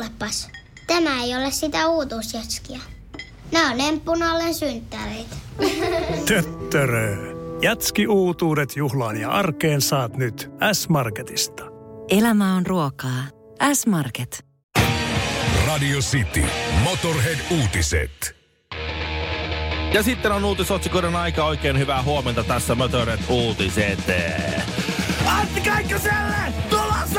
kuulepas. Tämä ei ole sitä uutuusjatskia. Nämä on emppunallen synttäreitä. Töttörö. Jatski uutuudet juhlaan ja arkeen saat nyt S-Marketista. Elämä on ruokaa. S-Market. Radio City. Motorhead-uutiset. Ja sitten on uutisotsikoiden aika. Oikein hyvää huomenta tässä Motorhead uutiset. Antti Kaikkoselle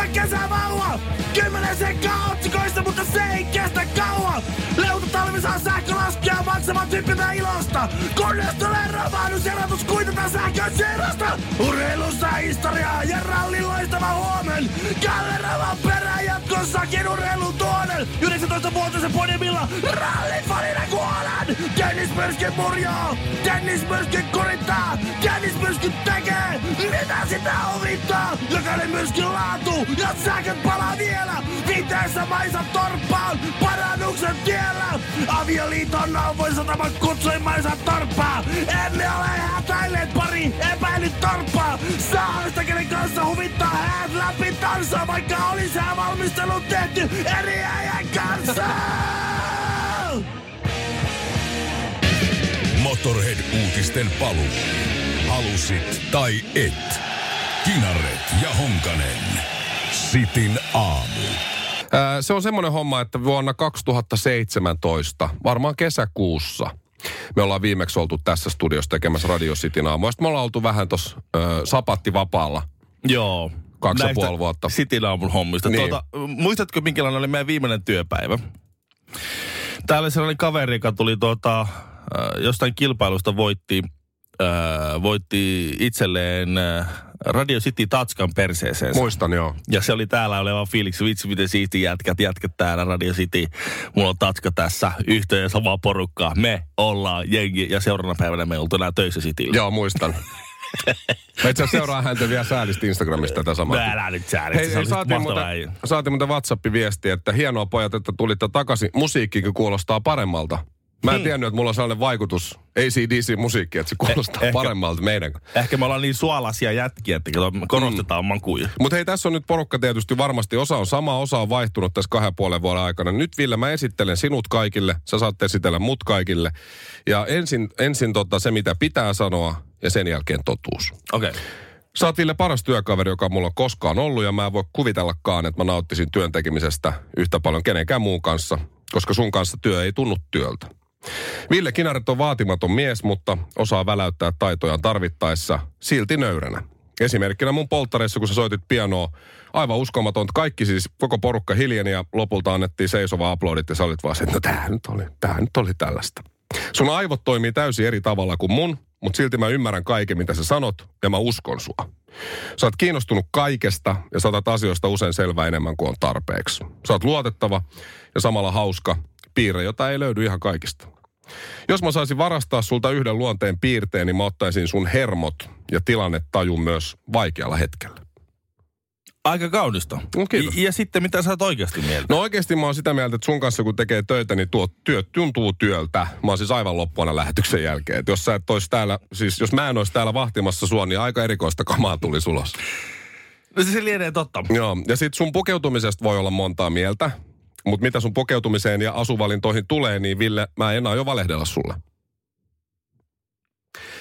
tulossa kesävauva! Kymmenen sekkaa otsikoista, mutta se ei kestä kauan! Leuta talvi saa sähkölaskia maksamaan tyyppitä ilosta! Kunnes tulee ja ratus kuitata sähkön sierosta! Urheilussa historiaa ja rallin loistava huomen! Kalle Ravan perään jatkossakin urheilun tuonen! 19-vuotisen podiumilla rallin fanina kuolen! Dennis Myrsky murjaa! Dennis Myrsky kurittaa! Dennis Myrsky tekee! Mitä sitä huvittaa? Jokainen myrsky laatu ja sähköt palaa vielä! Viteessä maisa torppaan! Parannuksen tiellä! Avioliiton nauvoin sataman kutsui maisa torppaa! Emme ole hätäilleet pari epäilyt torppaa! Saamista kenen kanssa huvittaa häät läpi tansaa, vaikka olisi valmistelu tehty eri äijän kanssa! Motorhead-uutisten paluu. Halusit tai et. Kinaret ja Honkanen. Sitin aamu. Ää, Se on semmoinen homma, että vuonna 2017, varmaan kesäkuussa, me ollaan viimeksi oltu tässä studiossa tekemässä Radio Cityn aamua. Sitten me ollaan oltu vähän tuossa sapattivapaalla. Joo. Kaksi ja puoli vuotta. Cityn aamun hommista. Niin. Tuota, muistatko, minkälainen oli meidän viimeinen työpäivä? Täällä oli sellainen kaveri, joka tuli tuota, jostain kilpailusta voitti, äh, voitti itselleen äh, Radio City Tatskan perseeseen. Muistan joo. Ja se oli täällä oleva fiiliksi, vitsi miten siisti jätkät, jätkät täällä Radio City. Mulla on Tatska tässä, yhteen ja samaa porukkaa. Me ollaan jengi ja seuraavana päivänä me oltu enää töissä Cityllä. Joo, muistan. Mä itse seuraan häntä vielä säälistä Instagramista tätä samaa. No älä nyt säädä, Hei, saatiin, muuten, saatiin muuten WhatsApp-viesti, että hienoa pojat, että tulitte takaisin. Musiikkikin kuulostaa paremmalta. Mä en Hmm. tiennyt, että mulla on sellainen vaikutus ACDC-musiikki, että se kuulostaa Eh- ehkä- paremmalta meidän. Ehkä me ollaan niin suolaisia jätkiä, että korostetaan mm. makuja. Mutta hei, tässä on nyt porukka tietysti varmasti, osa on sama, osa on vaihtunut tässä kahden puolen vuoden aikana. Nyt Ville, mä esittelen sinut kaikille, sä saatte esitellä mut kaikille. Ja ensin, ensin tota, se, mitä pitää sanoa, ja sen jälkeen totuus. Okei. Okay. Sä oot Ville paras työkaveri, joka mulla on koskaan ollut, ja mä en voi kuvitellakaan, että mä nauttisin työn tekemisestä yhtä paljon kenenkään muun kanssa, koska sun kanssa työ ei tunnu työltä. Ville Kinaret on vaatimaton mies, mutta osaa väläyttää taitojaan tarvittaessa silti nöyränä. Esimerkkinä mun polttareissa, kun sä soitit pianoa, aivan uskomaton. Kaikki siis, koko porukka hiljeni ja lopulta annettiin seisova aplodit ja sä olit vaan se, että no tää nyt oli, tää nyt oli tällaista. Sun aivot toimii täysin eri tavalla kuin mun, mutta silti mä ymmärrän kaiken, mitä sä sanot, ja mä uskon sua. Sä oot kiinnostunut kaikesta ja saatat asioista usein selvää enemmän kuin on tarpeeksi. Sä oot luotettava ja samalla hauska piirre, jota ei löydy ihan kaikista. Jos mä saisin varastaa sulta yhden luonteen piirteen, niin mä ottaisin sun hermot ja tilannetajun myös vaikealla hetkellä. Aika kaunista. No, kiitos. Ja, ja sitten mitä sä oot oikeasti mieltä? No oikeasti mä oon sitä mieltä, että sun kanssa kun tekee töitä, niin tuo työ tuntuu työltä. Mä oon siis aivan loppuana lähetyksen jälkeen. Et jos sä et ois täällä, siis jos mä en ois täällä vahtimassa sua, niin aika erikoista kamaa tuli sulos. No se, se lienee totta. Joo, ja sit sun pukeutumisesta voi olla montaa mieltä. Mutta mitä sun pukeutumiseen ja asuvalintoihin tulee, niin Ville, mä en aio valehdella sulle.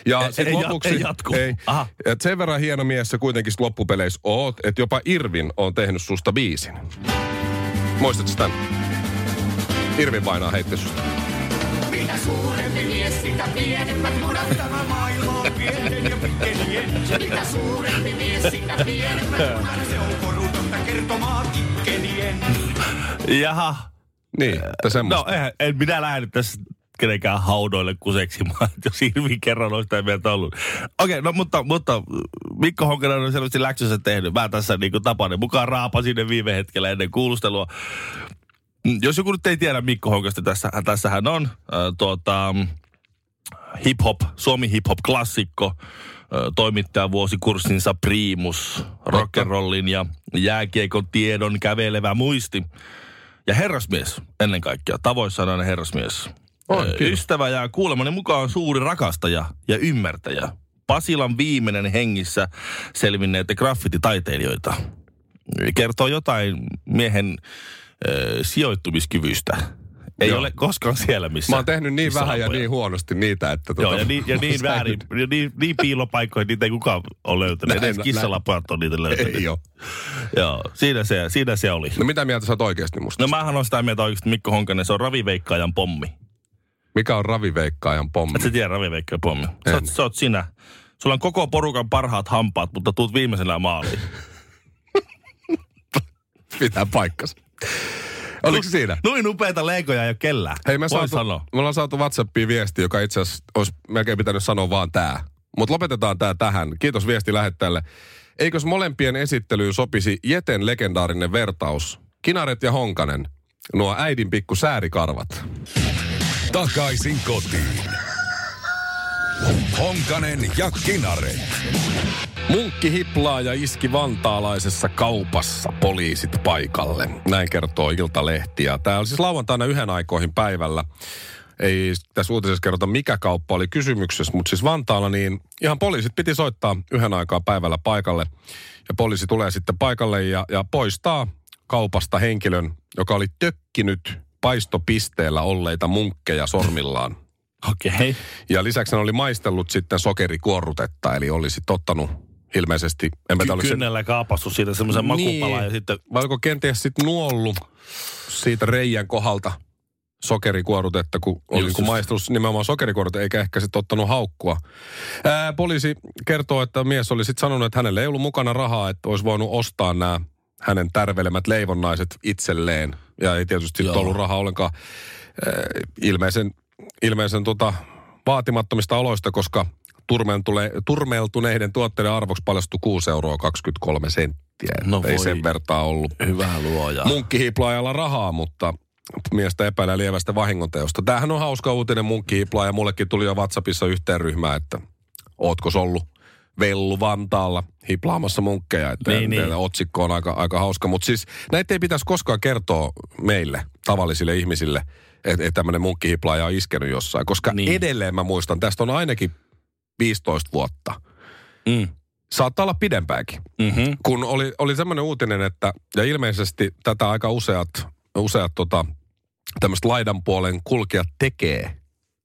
Ja Ei- ei lopuksi, ei jatku. Ei, Aha. et sen verran hieno mies sä kuitenkin loppupeleissä oot, että jopa Irvin on tehnyt susta biisin. Muistatko tän? Irvin painaa heitti susta. Mitä suurempi mies, sitä pienemmät munat tämä maailma on pienen ja pikkelien. Mitä suurempi mies, sitä pienemmät munat. Se on korutonta kertomaa kikkelien. Jaha. Niin, että semmoista. No eihän, en minä lähde tässä kenenkään haudoille kuseksimaan, jos Irvi kerran on sitä mieltä ollut. Okei, okay, no mutta, mutta Mikko Honkanen on selvästi läksynsä tehnyt. Mä tässä niin kuin tapanen mukaan raapasin ne viime hetkellä ennen kuulustelua. Mm, Jos joku nyt ei tiedä Mikko Honkasta, tässä, tässä hän on äh, tuota, hip-hop, Suomi hip-hop-klassikko, äh, toimittaja vuosikurssinsa priimus, rock'n'rollin ja jääkiekon tiedon kävelevä muisti. Ja herrasmies ennen kaikkea, tavoissaan aina herrasmies. On, kyllä. Ystävä ja kuulemani mukaan suuri rakastaja ja ymmärtäjä. Pasilan viimeinen hengissä selvinneitä graffititaiteilijoita. Kertoo jotain miehen ö, sijoittumiskyvystä. Ei Joo. ole koskaan siellä, missä Mä oon tehnyt niin vähän ja niin huonosti niitä, että... Joo, tota, ja niin, ja niin väärin, ja niin, niin piilopaikkoja, niitä ei kukaan ole löytänyt. Näin, Edes näin. kissalapojat on niitä löytänyt. Ei oo. Joo, siinä se, siinä se oli. No mitä mieltä sä oot oikeasti musta? No mähän on sitä mieltä oikeasti Mikko Honkanen, se on raviveikkaajan pommi. Mikä on raviveikkaajan pommi? Et sä tiedä raviveikkaajan pommi? Sä oot, sä oot sinä. Sulla on koko porukan parhaat hampaat, mutta tuut viimeisenä maaliin. Pitää paikkansa. Oliko se siinä? Noin upeita leikoja ei ole kellään. Hei, me, saatu, sanoa. me ollaan saatu WhatsAppiin viesti, joka itse asiassa olisi melkein pitänyt sanoa vaan tää. Mutta lopetetaan tää tähän. Kiitos viesti lähettäjälle. Eikös molempien esittelyyn sopisi Jeten legendaarinen vertaus? Kinaret ja Honkanen. Nuo äidin pikku säärikarvat. Takaisin kotiin. Honkanen ja Kinaret. Munkki hiplaa ja iski vantaalaisessa kaupassa poliisit paikalle. Näin kertoo Iltalehti. Ja tämä oli siis lauantaina yhden aikoihin päivällä. Ei tässä uutisessa kerrota, mikä kauppa oli kysymyksessä, mutta siis Vantaalla niin ihan poliisit piti soittaa yhden aikaa päivällä paikalle. Ja poliisi tulee sitten paikalle ja, ja poistaa kaupasta henkilön, joka oli tökkinyt paistopisteellä olleita munkkeja sormillaan. Okei. Okay. Ja lisäksi hän oli maistellut sitten sokerikuorrutetta, eli oli sitten ottanut ilmeisesti, en mä se, Kynnellä kaapassu siitä semmoisen Niin. makupalan ja sitten... vai oliko kenties sitten nuollut siitä reijän kohdalta sokerikuorutetta, kun oli just. maistellut nimenomaan sokerikuorutetta, eikä ehkä sitten ottanut haukkua. Ää, poliisi kertoo, että mies oli sitten sanonut, että hänellä ei ollut mukana rahaa, että olisi voinut ostaa nämä hänen tärvelemät leivonnaiset itselleen. Ja ei tietysti Joo. Ollut rahaa ollenkaan ää, ilmeisen, ilmeisen tota, vaatimattomista oloista, koska turmeltuneiden tuotteiden arvoksi paljastui 6 euroa 23 senttiä. No ei voi. sen vertaa ollut Hyvä luoja. munkkihiplaajalla rahaa, mutta miestä epäilee lievästä vahingonteosta. Tämähän on hauska uutinen munkkihiplaaja. Mullekin tuli jo WhatsAppissa yhteen ryhmään, että ootko ollut Vellu Vantaalla hiplaamassa munkkeja. Että Niin, niin. Otsikko on aika, aika hauska. Mutta siis näitä ei pitäisi koskaan kertoa meille, tavallisille ihmisille, että et tämmöinen munkkihiplaaja on iskenyt jossain. Koska niin. edelleen mä muistan, tästä on ainakin 15 vuotta. Mm. Saattaa olla pidempäänkin Mm-hmm. kun oli, oli semmoinen uutinen, että, ja ilmeisesti tätä aika useat, useat tota, tämmöistä laidan puolen kulkijat tekee.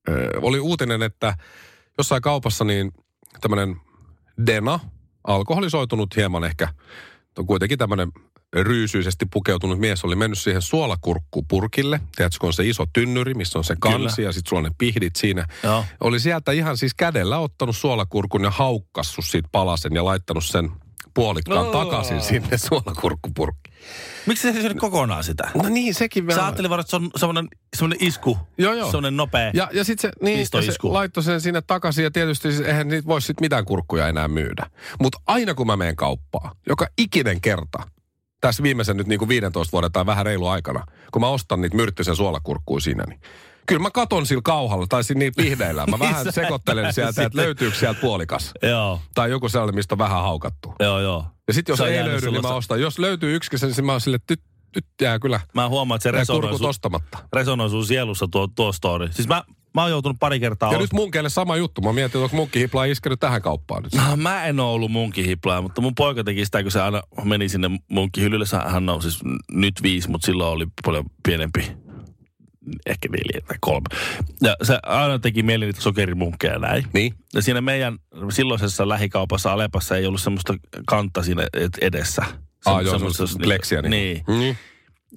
Ö, oli uutinen, että jossain kaupassa niin tämmöinen Dena, alkoholisoitunut hieman ehkä, on kuitenkin tämmöinen ryysyisesti pukeutunut mies oli mennyt siihen suolakurkkupurkille. Tiedätkö, kun on se iso tynnyri, missä on se kansi Kyllä. ja sitten sulla ne pihdit siinä. Joo. Oli sieltä ihan siis kädellä ottanut suolakurkun ja haukkassut siitä palasen ja laittanut sen puolikkaan Oo. takaisin sinne suolakurkkupurkkiin. Miksi se ei syönyt kokonaan sitä? No niin, sekin Sä vähän. ajattelin vaan, että se on semmoinen, semmoinen isku. Joo, joo. Semmoinen nopea. Ja, ja sitten se, niin, ja se laittoi sen sinne takaisin ja tietysti siis eihän niitä voi sit mitään kurkkuja enää myydä. Mutta aina kun mä menen kauppaan, joka ikinen kerta, tässä viimeisen nyt niin kuin 15 vuoden tai vähän reilu aikana, kun mä ostan niitä myrttyisen suolakurkkuja siinä, niin kyllä mä katon sillä kauhalla tai siinä niillä pihdeillä. Mä vähän sekoittelen sieltä, että löytyykö sieltä puolikas. Joo, Tai joku sellainen, mistä on vähän haukattu. joo, joo. Ja sitten jos ei löydy, niin mä ostan. Jos löytyy yksikin, niin mä oon sille, että nyt, nyt jää kyllä Mä huomaan, että se resonoi sun, resonoi sun sielussa tuo, tuo story. Siis mä, mä oon joutunut pari kertaa... Ja ost- nyt munkeille sama juttu. Mä mietin, että onko munkkihipla iskenyt tähän kauppaan nyt. No, mä en ole ollut munkkihiplaa, mutta mun poika teki sitä, kun se aina meni sinne munkkihyllylle. Hän on siis nyt viisi, mutta silloin oli paljon pienempi. Ehkä neljä tai kolme. Ja se aina teki mieli niitä sokerimunkkeja ja näin. Niin. Ja siinä meidän silloisessa lähikaupassa Alepassa ei ollut semmoista kantta siinä ed- edessä. Ah, joo, semmoista- semmoista pleksiä. Niin. niin.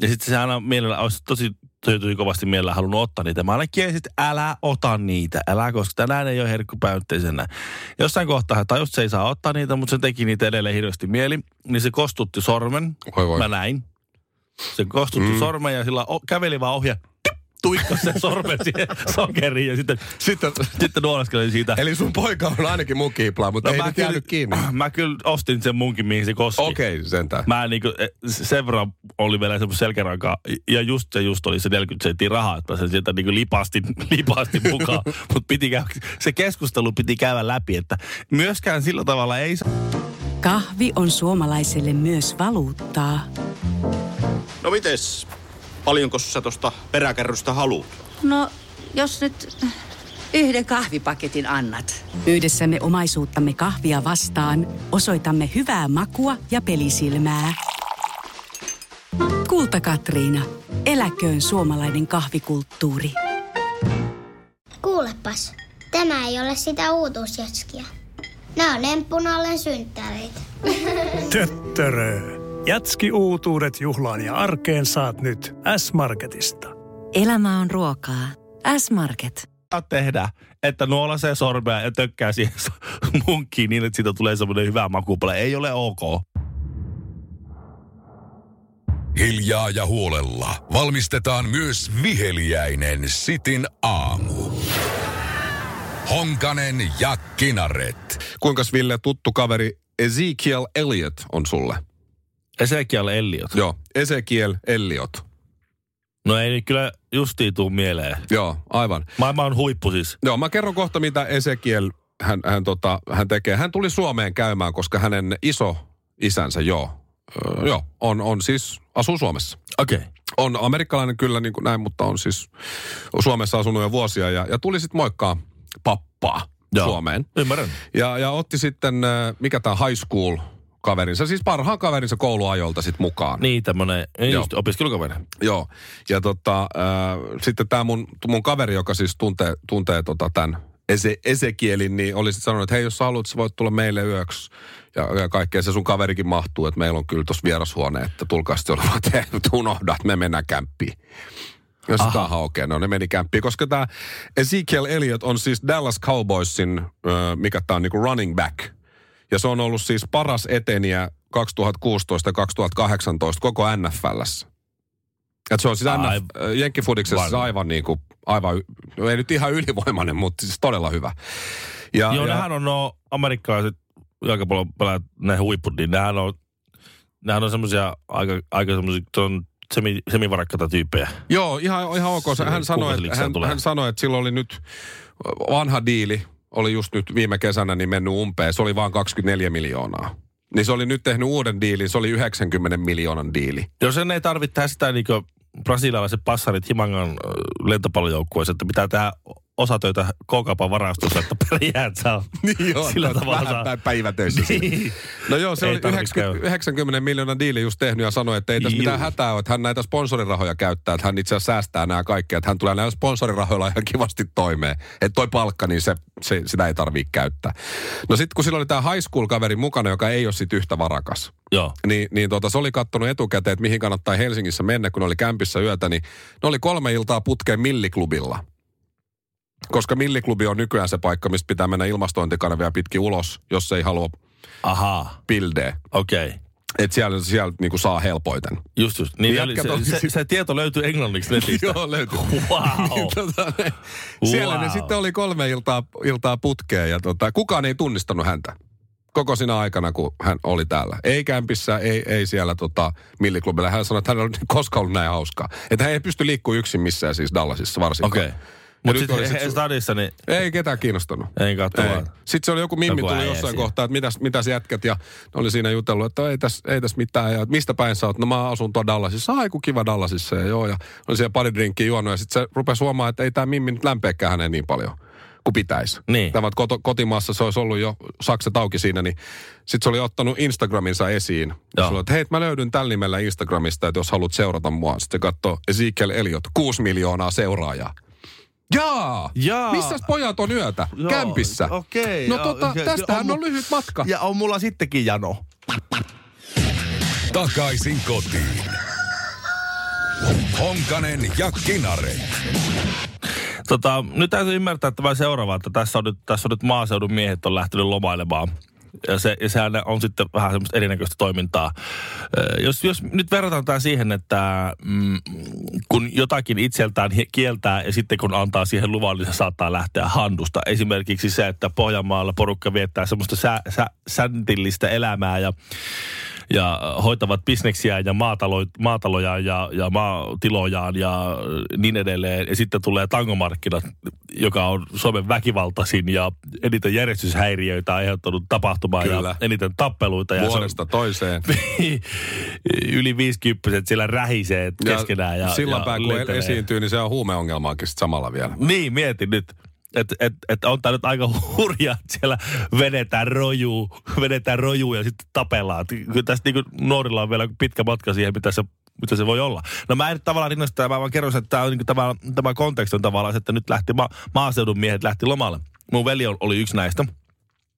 Ja sitten se aina mielellä, olisi tosi tyytyi kovasti mielellä halunnut ottaa niitä. Mä aina kiesin, että älä ota niitä, älä, koska tänään ei ole herkkupäytteisenä. Jossain kohtaa hän tajusi, se ei saa ottaa niitä, mutta se teki niitä edelleen hirveästi mieli. Niin se kostutti sormen. Voi voi. Mä näin. Se kostutti mm. sormen ja sillä käveli vaan ohja, tuikkasi sen sormen siihen sokeriin ja sitten, Sitten, sitten nuoleskeli siitä. eli sun poika on ainakin munkkihipla, mutta no, ei nyt jäänyt kiinni. mä kyllä ostin sen munkin, mihin se koski. Okei, okay, sentään. Mä niinku, eh, sen verran oli vielä semmoinen selkärankaa, ja just se just oli se 40 senttiä rahaa, että mä sen sieltä niinku lipastin, lipastin mukaan. Mutta piti käydä, se keskustelu piti käydä läpi, että myöskään sillä tavalla ei saa. Kahvi on suomalaiselle myös valuuttaa. No mites? Paljonko sä tosta peräkärrystä haluat? No, jos nyt yhden kahvipaketin annat. Yhdessämme omaisuuttamme kahvia vastaan osoitamme hyvää makua ja pelisilmää. Kulta Katriina. Eläköön suomalainen kahvikulttuuri. Kuulepas, tämä ei ole sitä uutuusjatskia. Nämä on emppunallen synttäreitä. Töttörö. Jätski uutuudet juhlaan ja arkeen saat nyt S-Marketista. Elämä on ruokaa. S-Market. tehdä, että nuolasee sormea ja tökkää siihen munkkiin niin, että siitä tulee semmoinen hyvä makupala. Ei ole ok. Hiljaa ja huolella valmistetaan myös viheliäinen sitin aamu. Honkanen ja Kinaret. Kuinka Ville tuttu kaveri Ezekiel Elliot on sulle? Ezekiel Elliot. Joo, Ezekiel Elliot. No ei nyt kyllä justiin tuu mieleen. Joo, aivan. Maailma on huippu siis. Joo, mä kerron kohta, mitä Ezekiel hän, hän, tota, hän tekee. Hän tuli Suomeen käymään, koska hänen iso isänsä, joo, öö, joo on, on siis, asuu Suomessa. Okei. Okay. On amerikkalainen kyllä niin kuin näin, mutta on siis Suomessa asunut jo vuosia ja, ja tuli sitten moikkaa pappaa Joo. Suomeen. Ymmärrän. Ja, ja otti sitten, mikä tämä high school kaverinsa, siis parhaan kaverinsa kouluajolta sitten mukaan. Niin, tämmönen, Joo. just opiskelukaveri. Joo, ja tota, äh, sitten tämä mun, mun kaveri, joka siis tuntee, tuntee tota tämän Ese, Ezekielin, niin oli sitten sanonut, että hei, jos sä haluat, sä voit tulla meille yöksi. Ja, ja kaikkea se sun kaverikin mahtuu, että meillä on kyllä tuossa vierashuone, että tulkaa sitten olla, että unohda, että me mennään kämppiin. Ja sitten aha, okei, okay, no ne meni kämppiin, koska tämä Ezekiel Elliott on siis Dallas Cowboysin, ö, mikä tämä on, niinku running back. Ja se on ollut siis paras eteniä 2016 ja 2018 koko NFLssä. Et se on siis Ai- NF, Jenkkifudiksessa Varmaan. aivan niin kuin, aivan, ei nyt ihan ylivoimainen, mutta siis todella hyvä. Ja, Joo, ja, nehän on no amerikkalaiset jalkapallon pelaajat, ne huiput, niin nehän on, nehän on semmoisia aika, aika semmoisia, se on semi, semivarakkaita tyyppejä. Joo, ihan, ihan ok. Hän sanoi, että, hän, tulee? hän sanoi, että silloin oli nyt vanha diili, oli just nyt viime kesänä niin mennyt umpeen. Se oli vain 24 miljoonaa. Niin se oli nyt tehnyt uuden diilin, se oli 90 miljoonan diili. Jos sen ei tarvitse tehdä sitä niin brasilialaiset passarit Himangan ö, lentopallojoukkueessa, että pitää tehdä osatöitä K-kaupan varastossa, että pärjäät saa. Niin joo, Sillä että tavalla vähän saa. pä- päivätöissä. Niin. No joo, se Ei oli tarvitse 90, 90 miljoonan diili just tehnyt ja sanoi, että ei tässä Juu. mitään hätää ole, että hän näitä sponsorirahoja käyttää, että hän itse asiassa säästää nämä kaikki, että hän tulee näillä sponsorirahoilla ihan kivasti toimeen. Että toi palkka, niin se, se, sitä ei tarvitse käyttää. No sitten kun sillä oli tämä high school kaveri mukana, joka ei ole sit yhtä varakas, Joo. niin, niin tota, se oli kattonut etukäteen, että mihin kannattaa Helsingissä mennä, kun ne oli kämpissä yötä, niin ne oli kolme iltaa putkeen Milliklubilla. Koska Milliklubi on nykyään se paikka, mistä pitää mennä ilmastointikanavia pitkin ulos, jos ei halua Ahaa, pildeä. okei. Okay. Että siellä, siellä niinku saa helpoiten. Just just. Niin Niin oli, oli se, se, se, tieto löytyy englanniksi netistä. Joo, löytyy. Wow. tota, ne, siellä ne Wow. sitten oli kolme iltaa, iltaa putkeen ja tota, kukaan ei tunnistanut häntä. Koko siinä aikana, kun hän oli täällä. Ei kämpissä, ei, ei siellä tota, milliklubilla. Hän sanoi, että hän oli koskaan ollut näin hauskaa. Että hän ei pysty liikkua yksin missään siis Dallasissa varsinkaan. Okei. Mutta sitten sit he su- stadissa, niin Ei ketään kiinnostanut. ei katso Ei. vaan. Sitten se oli joku mimmi Joku tuli jossain siellä. kohtaa, että mitäs, mitäs jätkät ja ne oli siinä jutellut, että ei tässä ei täs mitään ja mistä päin sä oot? No mä asun tuolla Dallasissa. Ai kun kiva Dallasissa ja joo ja oli siellä pari drinkkiä juonut ja sitten se rupesi huomaamaan, että ei tämä mimmi nyt lämpeäkään hänen niin paljon kuin pitäisi. Niin. Tämä koto, kotimaassa se olisi ollut jo sakset auki siinä, niin sitten se oli ottanut Instagraminsa esiin. Ja oli, että hei, mä löydyn tällä nimellä Instagramista, että jos haluat seurata mua. Sitten se katsoo Ezekiel Elliot, 6 miljoonaa seuraajaa. Jaa! Jaa. Missäs pojat on yötä? Joo, Kämpissä. okei, No joo, tota, okei. tästähän On on, lyhyt matka. Ja on mulla sittenkin jano. Takaisin kotiin. Honkanen ja Kinaret. Tota, nyt täytyy ymmärtää tämä seuraava, että tässä on nyt, tässä on nyt maaseudun miehet on lähtenyt lomailemaan. Ja, se, ja sehän on sitten vähän semmoista erinäköistä toimintaa. Jos, jos nyt verrataan tämä siihen, että mm, kun jotakin itseltään kieltää ja sitten kun antaa siihen luvan, niin se saattaa lähteä handusta. Esimerkiksi se, että Pohjanmaalla porukka viettää semmoista sä, sä, säntillistä elämää ja ja hoitavat bisneksiä ja maatalo, maataloja ja, ja maatilojaan ja niin edelleen. Ja sitten tulee tangomarkkinat, joka on Suomen väkivaltaisin ja eniten järjestyshäiriöitä aiheuttanut tapahtuma Kyllä. ja eniten tappeluita. Ja se on- Vuodesta toiseen. yli 50 siellä rähisee keskenään. Ja, silloin ja päin, kun lentelee. esiintyy, niin se on huumeongelmaakin sit samalla vielä. Niin, mietin nyt. Että et, et on tää nyt aika hurjaa, että siellä vedetään rojuu, vedetään rojuu ja sitten tapellaan. Kyllä tästä niinku nuorilla on vielä pitkä matka siihen, mitä se mitä se voi olla. No mä en nyt tavallaan rinnasta, mä vaan kerron, että tämä, on, niin tämä, tämä konteksti on tavallaan se, että nyt lähti ma- maaseudun miehet lähti lomalle. Mun veli oli yksi näistä.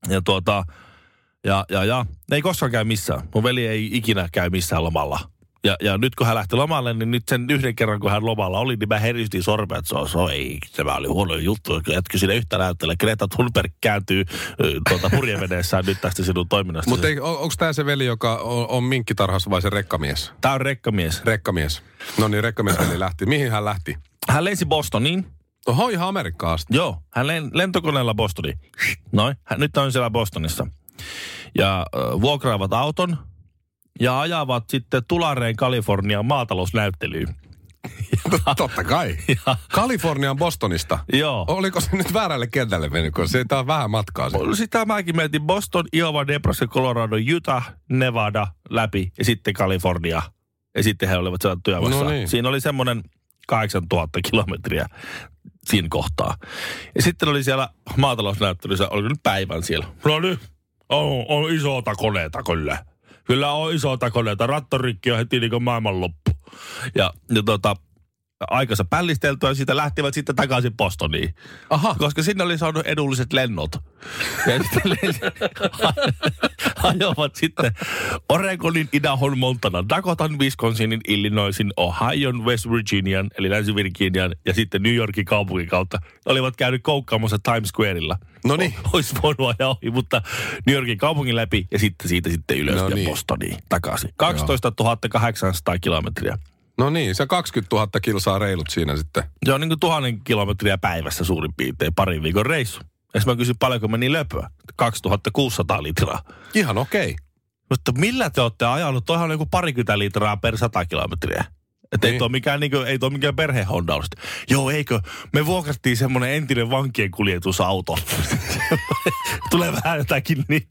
Ja tuota, ja, ja, ja, ne ei koskaan käy missään. Mun veli ei ikinä käy missään lomalla. Ja, ja nyt kun hän lähti lomalle, niin nyt sen yhden kerran, kun hän lomalla oli, niin mä heristin sormet, että se on, se on, ei, tämä oli huono juttu. Jätkö sinne yhtä näyttele. Greta Thunberg kääntyy tuota, purjeveneessään nyt tästä sinun toiminnasta. Mutta on, onko tämä se veli, joka on, on minkkitarhassa vai se rekkamies? Tämä on rekkamies. Rekkamies. No niin, rekkamies veli lähti. Mihin hän lähti? Hän lensi Bostoniin. Oho, ihan Amerikkaan asti. Joo, hän len, lentokoneella Bostoniin. Noin, hän nyt on siellä Bostonissa. Ja äh, vuokraavat auton ja ajavat sitten Tulareen Kalifornian maatalousnäyttelyyn. Totta kai. Ja, Kalifornian Bostonista. joo. Oliko se nyt väärälle kentälle mennyt, kun se on vähän matkaa. Se. Sitä mäkin mietin Boston, Iowa, Nebraska, Colorado, Utah, Nevada läpi ja sitten Kalifornia. Ja sitten he olivat siellä työmässä. No niin. Siinä oli semmoinen 8000 kilometriä siinä kohtaa. Ja sitten oli siellä maatalousnäyttelyssä, oli nyt päivän siellä. No niin, on, on isoita koneita kyllä. Kyllä on isoita koneita. Rattorikki on heti niin kuin maailmanloppu. Ja, ja tota, aikansa pällisteltyä, siitä lähtivät sitten takaisin Bostoniin. Aha. Koska sinne oli saanut edulliset lennot. Ja sitten lensi- ajoivat sitten Oregonin, Idahon, Montanan, Dakotan, Wisconsinin, Illinoisin, Ohion, West Virginian, eli Länsi-Virginian, ja sitten New Yorkin kaupungin kautta. Ne olivat käynyt koukkaamassa Times Squareilla. No niin. Olisi voinut ajaa ohi, mutta New Yorkin kaupungin läpi ja sitten siitä sitten ylös No ja niin. Bostoniin takaisin. 12 800 kilometriä. No niin, se 20 000 kilsaa reilut siinä sitten. Se on niin kuin tuhannen kilometriä päivässä suurin piirtein parin viikon reissu. Ja mä kysyin, paljonko meni löpöä. 2600 litraa. Ihan okei. Mutta millä te olette ajanut? Toihan on joku parikymmentä litraa per 100 kilometriä. Että ei Niin. tuo mikään, niin kuin, ei mikään perhehondaus. Joo, eikö? Me vuokrattiin semmoinen entinen vankien kuljetusauto. Tulee vähän jotakin niin,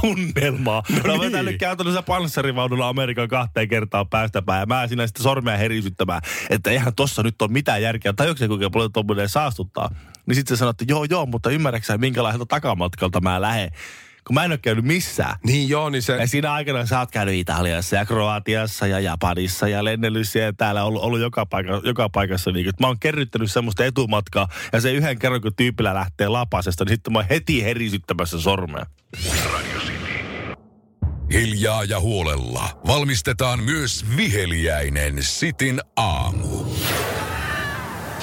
tunnelmaa. No, no niin. niin. vetänyt käytännössä panssarivaunulla Amerikan kahteen kertaan päästäpäin. Ja mä siinä sitten sormea herisyttämään, että eihän tossa nyt ole mitään järkeä. Tajuuko kuinka paljon tuommoinen saastuttaa? Niin sitten se sanoi, että joo, joo, mutta ymmärräksä, minkälaiselta takamatkalta mä lähden. Kun mä en ole käynyt missään. Niin joo, niin se... Ja siinä aikana sä oot käynyt Italiassa ja Kroatiassa ja Japanissa ja lennellyt siellä täällä ollut, ollut joka, paikka, joka paikassa. Niin, mä oon kerryttänyt semmoista etumatkaa ja se yhden kerran kun tyypillä lähtee lapasesta, niin sitten mä oon heti herisyttämässä sormea. Hiljaa ja huolella valmistetaan myös viheliäinen Sitin aamu.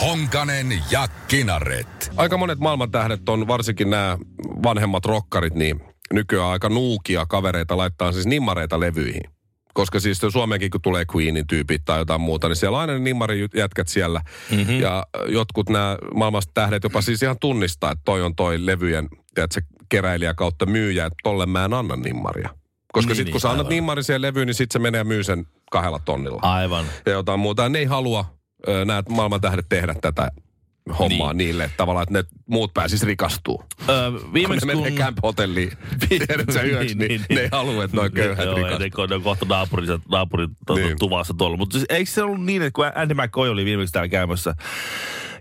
Honkanen ja Kinaret. Aika monet maailmantähdet on, varsinkin nämä vanhemmat rokkarit, niin nykyään aika nuukia kavereita laittaa siis nimmareita levyihin. Koska siis Suomeenkin kun tulee Queenin tyypit tai jotain muuta, niin siellä on aina ne nimmarijätkät siellä. Mm-hmm. Ja jotkut nämä maailmasta tähdet jopa siis ihan tunnistaa, että toi on toi levyjen, tiedätkö, keräilijä kautta myyjä, että tolle mä en anna nimmaria. Koska Niin, sitten kun niin, sä annat aivan. nimmari siihen levyyn, niin sitten se menee ja myy sen kahdella tonnilla. Aivan. Ja jotain muuta. Ne ei halua nämä maailmantähdet tehdä tätä hommaa niin. Niin. niille, tavallaan, että ne muut pääsis rikastuu. Öö, Kun viimeksi ne kun... menee camp-hotelliin, tiedät sä yöksi, niin, ne ei halua, että noin köyhät Joo, ja ne, rikastuu. ne on kohta naapurin, naapurin tuota, Niin. niin. tuvassa tuolla. Mutta siis, eikö se ollut niin, että kun Andy McCoy oli viimeksi täällä käymässä,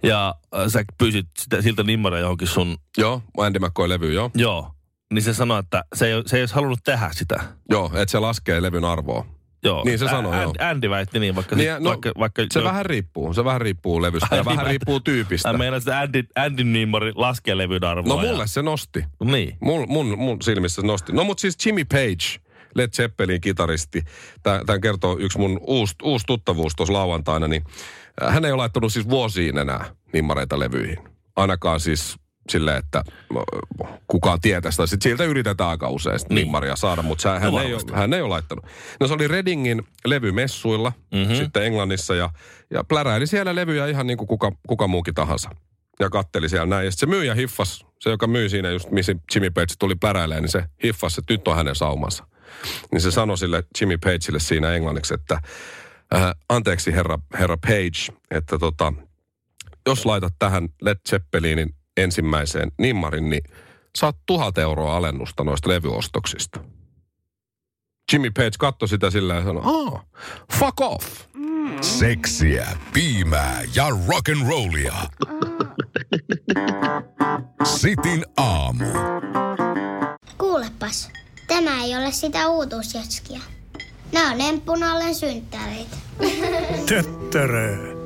ja äh, sä pyysit sitä, siltä nimmaria johonkin sun, Joo, Andy McCoy-levy, joo. joo, niin se sanoi, että se ei, se ei olisi halunnut tehdä sitä. Joo, että se laskee levyn arvoa. Joo. Niin se sanoi, joo. Andy, Andy väitti niin, vaikka, Niin, sit, no, vaikka, vaikka Se joo. vähän riippuu, se vähän riippuu levystä Ai ja niin, vähän riippuu tyypistä. Mä meinaan, että Andy, Andy nimmari laskee levyn arvoa. No mulle se nosti. Ja, niin. Mun, mun, mun silmissä se nosti. No mutta siis Jimmy Page, Led Zeppelin kitaristi, tämän kertoo yksi mun uusi, uusi tuttavuus tuossa lauantaina, niin äh, hän ei ole laittanut siis vuosiin enää nimmareita levyihin. Ainakaan siis silleen, että äh, kukaan tietää sitä. Sitten siltä yritetään aika usein Niin. nimmaria saada, mutta hän, No ei ole, hän ei ole laittanut. No se oli Readingin levymessuilla, mm-hmm. sitten Englannissa ja, ja pläräili siellä levyjä ihan niin kuin kuka, kuka muukin tahansa. Ja katteli siellä näin. Ja sitten se myyjä hiffas, se joka myy siinä just, missä Jimmy Page tuli pläräilemään, niin se hiffas, että nyt on hänen saumansa. Niin se sanoi sille Jimmy Pageille siinä englanniksi, että äh, anteeksi herra, herra Page, että tota, jos laitat tähän Led Zeppelinin ensimmäiseen nimmarin, niin saat tuhat euroa alennusta noista levyostoksista. Jimmy Page katsoi sitä sillä ja sanoi, ah, fuck off. Seksiä, piimää ja rock'n'rollia. Sitin aamu. Kuulepas, tämä ei ole sitä uutuusjatskia. Nämä on emppunallen synttäreitä. Töttörö.